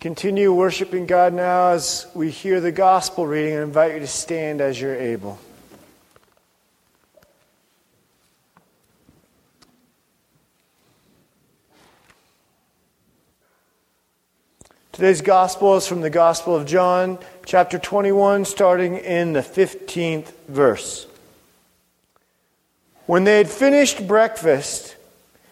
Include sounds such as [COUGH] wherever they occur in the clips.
continue worshiping God now as we hear the gospel reading and invite you to stand as you're able. Today's gospel is from the Gospel of John, chapter 21, starting in the 15th verse. When they had finished breakfast,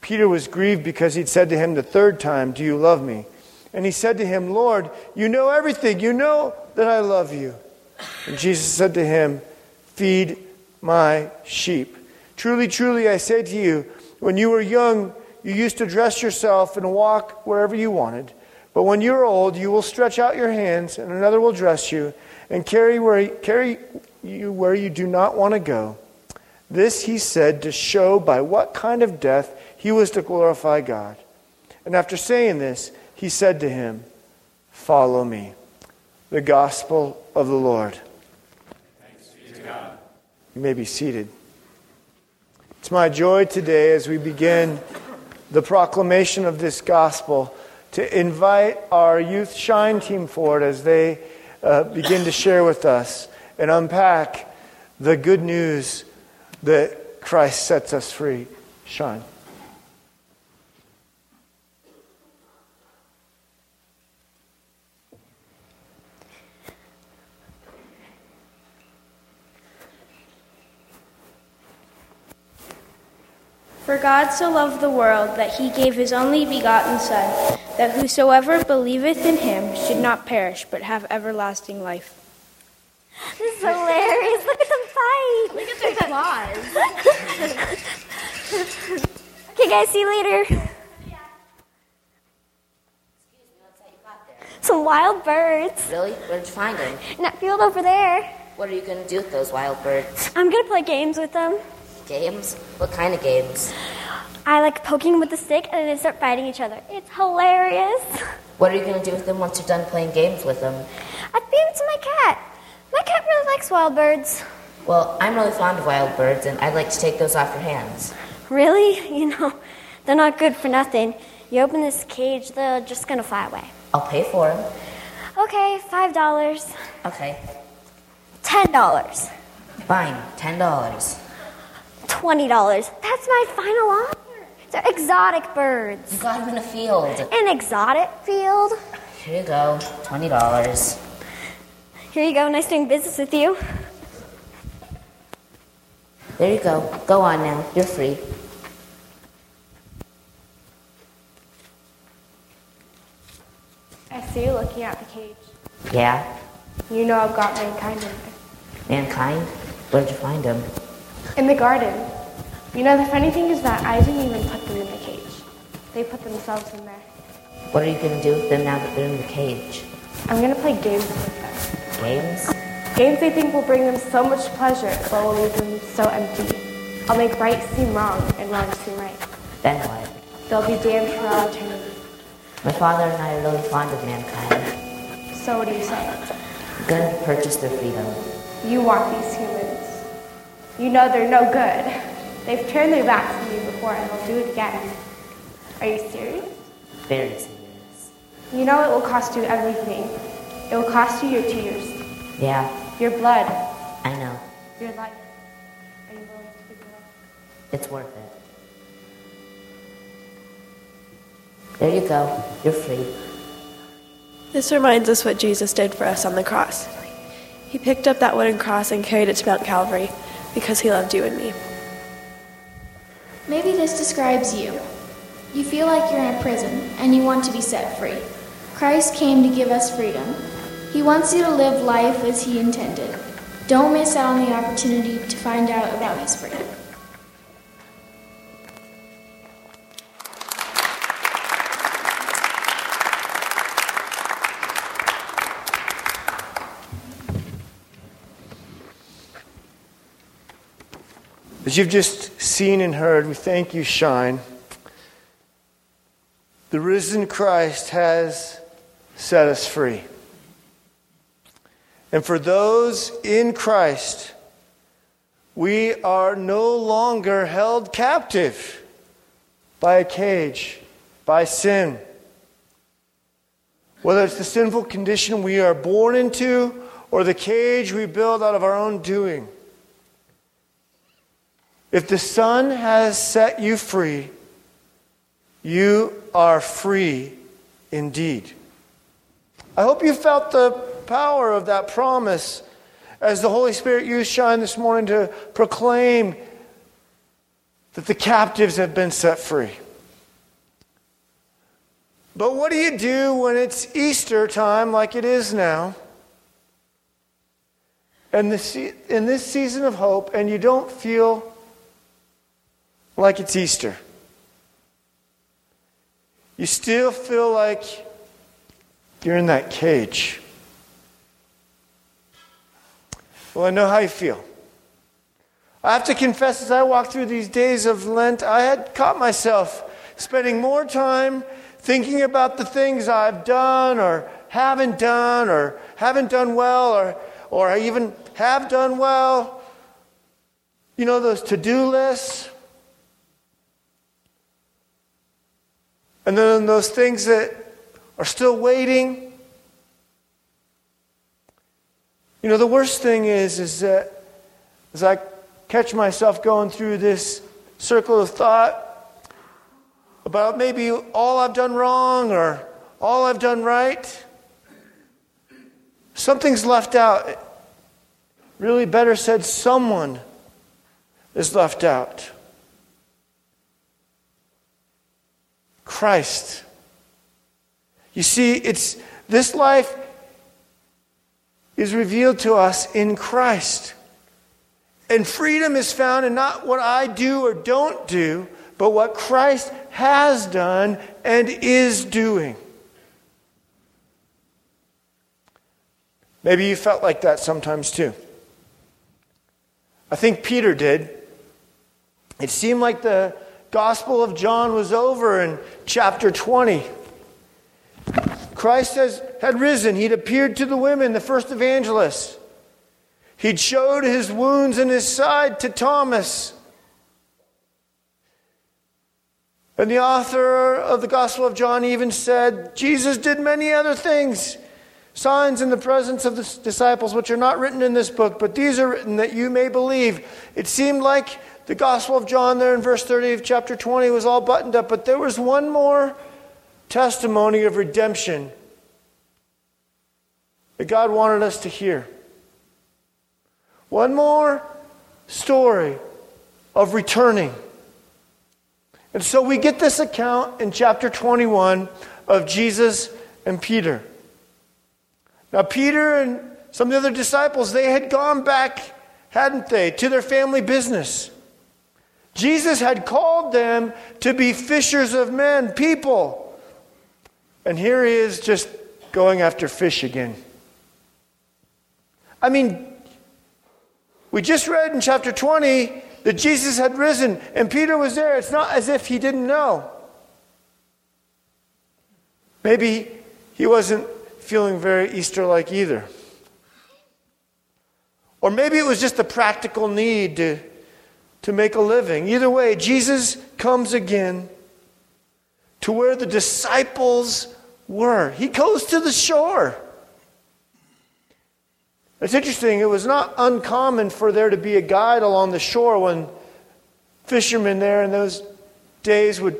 Peter was grieved because he'd said to him the third time, Do you love me? And he said to him, Lord, you know everything. You know that I love you. And Jesus said to him, Feed my sheep. Truly, truly, I say to you, when you were young, you used to dress yourself and walk wherever you wanted. But when you are old, you will stretch out your hands, and another will dress you and carry, where, carry you where you do not want to go. This he said to show by what kind of death he was to glorify God. And after saying this, he said to him, Follow me. The gospel of the Lord. Thanks be to God. You may be seated. It's my joy today as we begin the proclamation of this gospel to invite our Youth Shine team forward as they uh, begin to share with us and unpack the good news that Christ sets us free. Shine. For God so loved the world that he gave his only begotten Son, that whosoever believeth in him should not perish, but have everlasting life. This is hilarious. Look at them fight. Look at their claws. [LAUGHS] okay, guys, see you later. Some wild birds. Really? Where'd you find them? In that field over there. What are you going to do with those wild birds? I'm going to play games with them. Games? What kind of games? I like poking them with a stick and then they start fighting each other. It's hilarious. What are you going to do with them once you're done playing games with them? I'd feed them to my cat. My cat really likes wild birds. Well, I'm really fond of wild birds and I'd like to take those off your hands. Really? [LAUGHS] You know, they're not good for nothing. You open this cage, they're just going to fly away. I'll pay for them. Okay, $5. Okay. $10. Fine, $10. $20. That's my final offer. They're exotic birds. You got them in a field. An exotic field? Here you go, $20. Here you go. Nice doing business with you. There you go. Go on now. You're free. I see you looking at the cage. Yeah? You know I've got mankind in there. Mankind? Where'd you find them? In the garden. You know, the funny thing is that I didn't even put them in the cage. They put themselves in there. What are you going to do with them now that they're in the cage? I'm going to play games with them. Games? Games they think will bring them so much pleasure, but will leave them so empty. I'll make right seem wrong and wrong seem right. Then what? They'll be damned for all eternity. My father and I are really fond of mankind. So what do you say? I'm going to purchase their freedom. You want these humans. You know they're no good. They've turned their backs on you before and they'll do it again. Are you serious? Very serious. You know it will cost you everything. It will cost you your tears, Yeah, your blood, I know. your life. Are you willing to give it up? It's worth it. There you go. You're free. This reminds us what Jesus did for us on the cross. He picked up that wooden cross and carried it to Mount Calvary because he loved you and me. Maybe this describes you. You feel like you're in a prison and you want to be set free. Christ came to give us freedom. He wants you to live life as He intended. Don't miss out on the opportunity to find out about His freedom. You've just seen and heard, we thank you, Shine. The risen Christ has set us free. And for those in Christ, we are no longer held captive by a cage, by sin. Whether it's the sinful condition we are born into or the cage we build out of our own doing. If the Son has set you free, you are free indeed. I hope you felt the power of that promise as the Holy Spirit used Shine this morning to proclaim that the captives have been set free. But what do you do when it's Easter time, like it is now, and the, in this season of hope, and you don't feel like it's Easter? You still feel like you're in that cage. Well, I know how you feel. I have to confess, as I walk through these days of Lent, I had caught myself spending more time thinking about the things I've done or haven't done or haven't done well or, or I even have done well. You know, those to do lists. And then those things that are still waiting. You know, the worst thing is, is that as I catch myself going through this circle of thought about maybe all I've done wrong or all I've done right, something's left out. Really, better said, someone is left out. Christ. You see, it's this life is revealed to us in Christ. And freedom is found in not what I do or don't do, but what Christ has done and is doing. Maybe you felt like that sometimes too. I think Peter did. It seemed like the Gospel of John was over in chapter 20. Christ has, had risen. He'd appeared to the women, the first evangelists. He'd showed his wounds in his side to Thomas. And the author of the Gospel of John even said Jesus did many other things, signs in the presence of the disciples, which are not written in this book, but these are written that you may believe. It seemed like the Gospel of John, there in verse 30 of chapter 20, was all buttoned up, but there was one more testimony of redemption that God wanted us to hear. One more story of returning. And so we get this account in chapter 21 of Jesus and Peter. Now, Peter and some of the other disciples, they had gone back, hadn't they, to their family business. Jesus had called them to be fishers of men, people. And here he is just going after fish again. I mean, we just read in chapter 20 that Jesus had risen and Peter was there. It's not as if he didn't know. Maybe he wasn't feeling very Easter like either. Or maybe it was just a practical need to, to make a living. Either way, Jesus comes again to where the disciples were. He goes to the shore. It's interesting, it was not uncommon for there to be a guide along the shore when fishermen there in those days would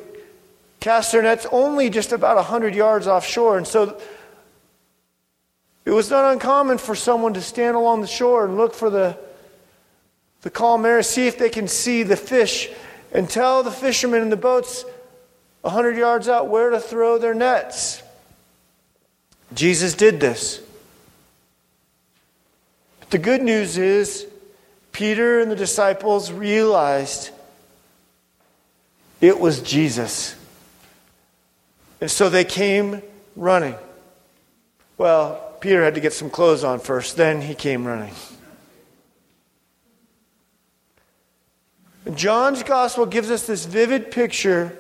cast their nets only just about 100 yards offshore. And so it was not uncommon for someone to stand along the shore and look for the, the calm air, see if they can see the fish, and tell the fishermen in the boats 100 yards out where to throw their nets. Jesus did this. But the good news is, Peter and the disciples realized it was Jesus. And so they came running. Well, Peter had to get some clothes on first, then he came running. John's gospel gives us this vivid picture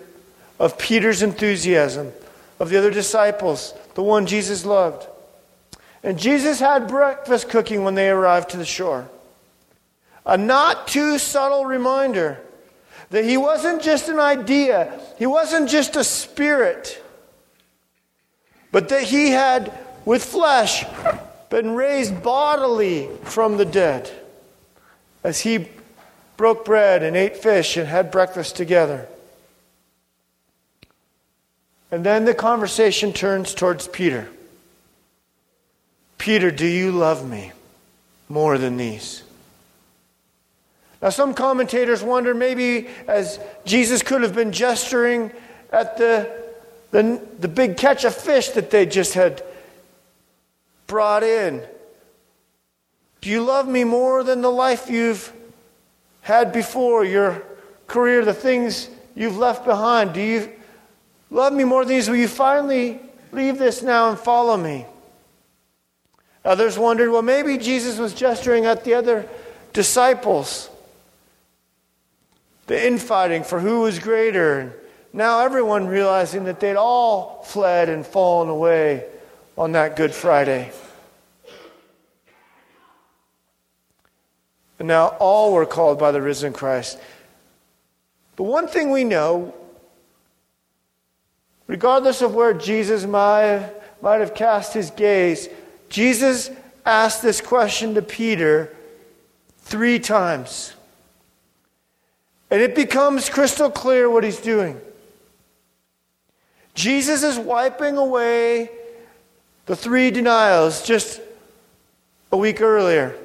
of Peter's enthusiasm, of the other disciples, the one Jesus loved. And Jesus had breakfast cooking when they arrived to the shore. A not too subtle reminder that he wasn't just an idea, he wasn't just a spirit, but that he had, with flesh, been raised bodily from the dead as he broke bread and ate fish and had breakfast together. And then the conversation turns towards Peter. Peter, do you love me more than these? Now, some commentators wonder maybe as Jesus could have been gesturing at the, the, the big catch of fish that they just had brought in. Do you love me more than the life you've had before, your career, the things you've left behind? Do you love me more than these? Will you finally leave this now and follow me? Others wondered, well, maybe Jesus was gesturing at the other disciples. The infighting for who was greater. And now everyone realizing that they'd all fled and fallen away on that Good Friday. And now all were called by the risen Christ. But one thing we know, regardless of where Jesus might, might have cast his gaze, Jesus asked this question to Peter three times. And it becomes crystal clear what he's doing. Jesus is wiping away the three denials just a week earlier.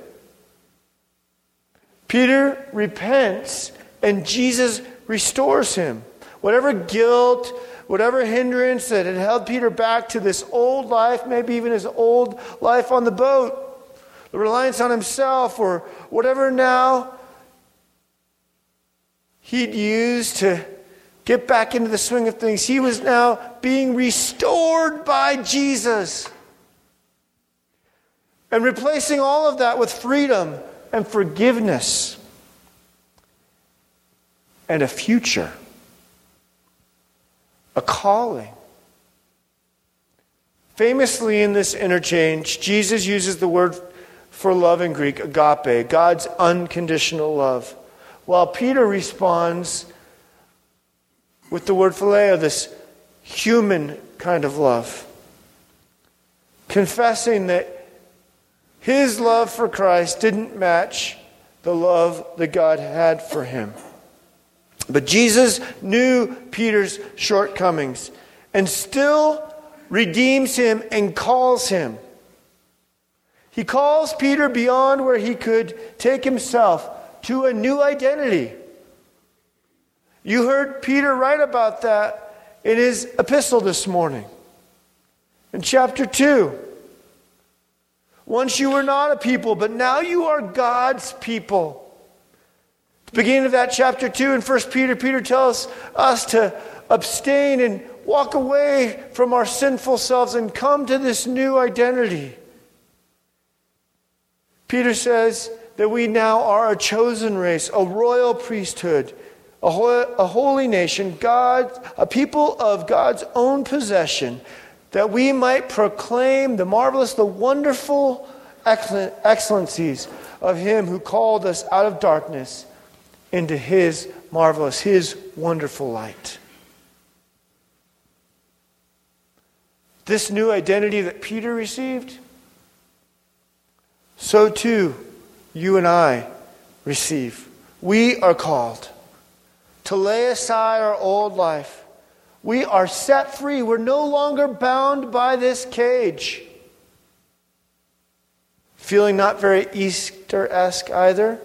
Peter repents and Jesus restores him. Whatever guilt, whatever hindrance that had held Peter back to this old life, maybe even his old life on the boat, the reliance on himself, or whatever now he'd used to get back into the swing of things, he was now being restored by Jesus. And replacing all of that with freedom and forgiveness and a future a calling. Famously, in this interchange, Jesus uses the word for love in Greek, agape, God's unconditional love, while Peter responds with the word phileo, this human kind of love, confessing that his love for Christ didn't match the love that God had for him. But Jesus knew Peter's shortcomings and still redeems him and calls him. He calls Peter beyond where he could take himself to a new identity. You heard Peter write about that in his epistle this morning. In chapter 2. Once you were not a people, but now you are God's people The beginning of that chapter 2 in 1 Peter, Peter tells us to abstain and walk away from our sinful selves and come to this new identity. Peter says that we now are a chosen race, a royal priesthood, a, a holy nation, God, a people of God's own possession, that we might proclaim the marvelous, the wonderful excellencies of Him who called us out of darkness into His marvelous, His wonderful light. This new identity that Peter received, so too you and I receive. We are called to lay aside our old life. We are set free. We're no longer bound by this cage. Feeling not very Easter esque either?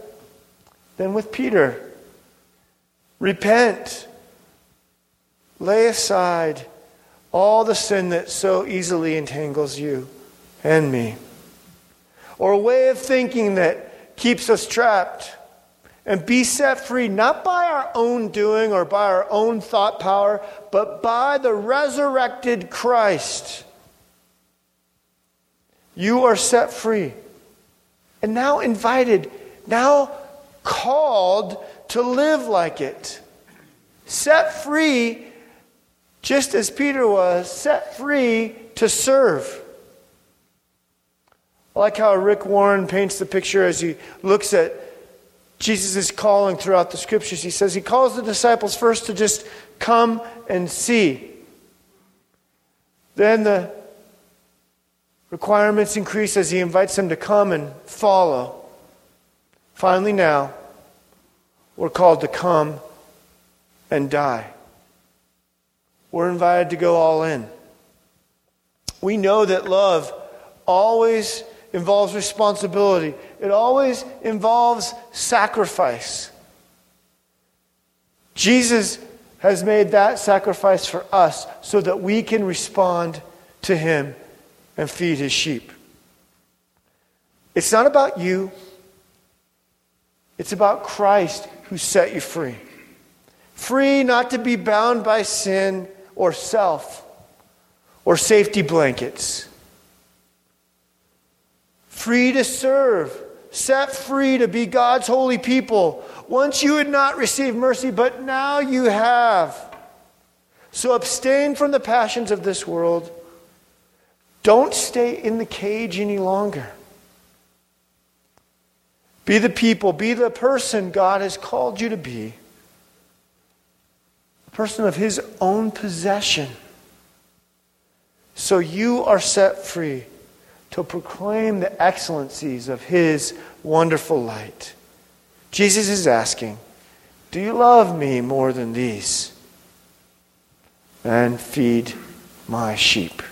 than with Peter. Repent. Lay aside all the sin that so easily entangles you and me. Or a way of thinking that keeps us trapped. And be set free, not by our own doing or by our own thought power, but by the resurrected Christ. You are set free. And now invited, now called to live like it. Set free, just as Peter was, set free to serve. I like how Rick Warren paints the picture as he looks at Jesus' is calling throughout the scriptures. He says he calls the disciples first to just come and see. Then the requirements increase as he invites them to come and follow. Finally, now, we're called to come and die. We're invited to go all in. We know that love always involves responsibility, it always involves sacrifice. Jesus has made that sacrifice for us so that we can respond to him and feed his sheep. It's not about you, it's about Christ who set you free. Free not to be bound by sin or self or safety blankets. Free to serve, set free to be God's holy people. Once you had not received mercy, but now you have. So abstain from the passions of this world. Don't stay in the cage any longer. Be the people, be the person God has called you to be. A person of His own possession. So you are set free to proclaim the excellencies of His wonderful light. Jesus is asking, Do you love me more than these? And feed my sheep.